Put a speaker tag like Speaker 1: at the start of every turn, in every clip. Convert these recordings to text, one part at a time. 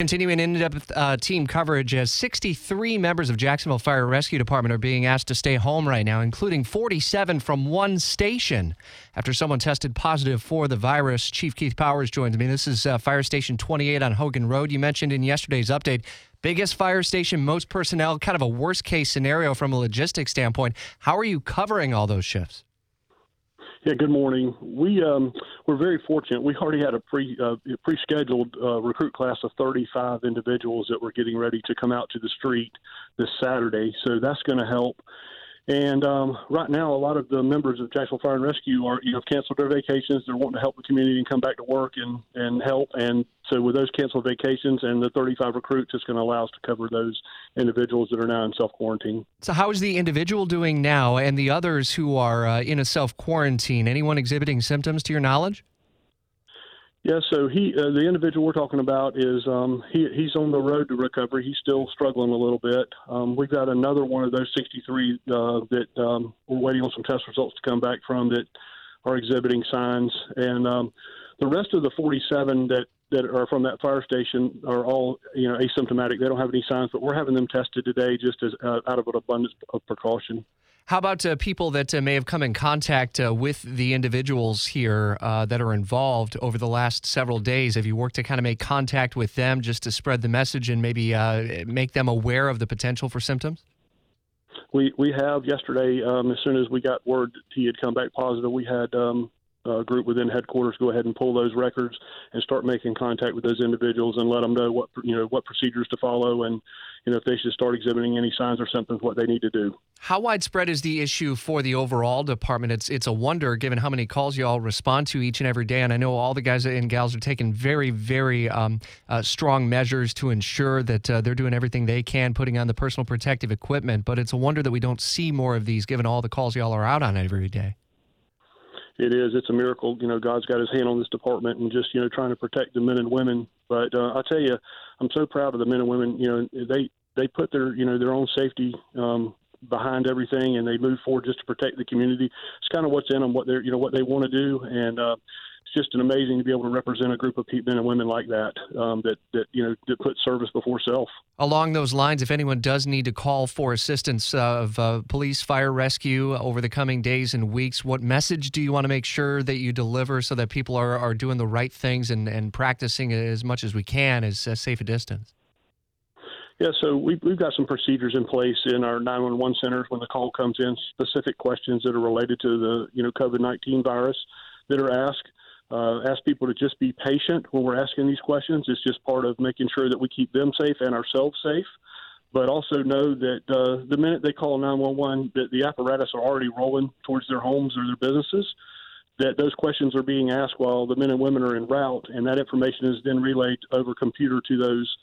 Speaker 1: Continuing in-depth uh, team coverage as 63 members of Jacksonville Fire Rescue Department are being asked to stay home right now, including 47 from one station after someone tested positive for the virus. Chief Keith Powers joins me. This is uh, Fire Station 28 on Hogan Road. You mentioned in yesterday's update, biggest fire station, most personnel, kind of a worst case scenario from a logistics standpoint. How are you covering all those shifts?
Speaker 2: Yeah, good morning. We um, we're very fortunate. We already had a pre uh, pre-scheduled uh, recruit class of 35 individuals that were getting ready to come out to the street this Saturday. So that's going to help. And um, right now, a lot of the members of Jacksonville Fire and Rescue are, you know, canceled their vacations. They're wanting to help the community and come back to work and, and help. And so, with those canceled vacations and the 35 recruits, it's going to allow us to cover those individuals that are now in self quarantine.
Speaker 1: So, how is the individual doing now, and the others who are uh, in a self quarantine? Anyone exhibiting symptoms to your knowledge?
Speaker 2: Yeah, so he, uh, the individual we're talking about, is um, he, he's on the road to recovery. He's still struggling a little bit. Um, we've got another one of those 63 uh, that um, we're waiting on some test results to come back from that are exhibiting signs, and um, the rest of the 47 that that are from that fire station are all you know asymptomatic. They don't have any signs, but we're having them tested today just as uh, out of an abundance of precaution.
Speaker 1: How about uh, people that uh, may have come in contact uh, with the individuals here uh, that are involved over the last several days? Have you worked to kind of make contact with them just to spread the message and maybe uh, make them aware of the potential for symptoms?
Speaker 2: We we have yesterday. Um, as soon as we got word he had come back positive, we had um, uh, group within headquarters go ahead and pull those records and start making contact with those individuals and let them know what you know what procedures to follow and you know if they should start exhibiting any signs or symptoms what they need to do.
Speaker 1: How widespread is the issue for the overall department? It's it's a wonder given how many calls you all respond to each and every day, and I know all the guys and gals are taking very very um, uh, strong measures to ensure that uh, they're doing everything they can, putting on the personal protective equipment. But it's a wonder that we don't see more of these given all the calls y'all are out on every day
Speaker 2: it is. It's a miracle. You know, God's got His hand on this department and just you know trying to protect the men and women. But uh, I tell you, I'm so proud of the men and women. You know, they they put their you know their own safety um, behind everything, and they move forward just to protect the community. It's kind of what's in them, what they're you know what they want to do, and uh, it's just an amazing to be able to represent a group of men and women like that um, that that you know that put service before self.
Speaker 1: Along those lines, if anyone does need to call for assistance of uh, police, fire, rescue over the coming days and weeks, what message do you want to make sure that you deliver so that people are, are doing the right things and, and practicing as much as we can as uh, safe a distance?
Speaker 2: Yeah, so we've, we've got some procedures in place in our 911 centers when the call comes in, specific questions that are related to the you know COVID 19 virus that are asked uh, ask people to just be patient when we're asking these questions. It's just part of making sure that we keep them safe and ourselves safe. But also know that uh, the minute they call 911, that the apparatus are already rolling towards their homes or their businesses. That those questions are being asked while the men and women are en route, and that information is then relayed over computer to those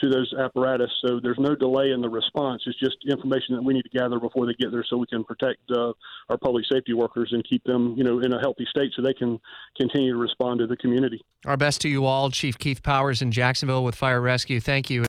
Speaker 2: to those apparatus. So there's no delay in the response. It's just information that we need to gather before they get there, so we can protect uh, our public safety workers and keep them, you know, in a healthy state, so they can continue to respond to the community.
Speaker 1: Our best to you all, Chief Keith Powers in Jacksonville with Fire Rescue. Thank you.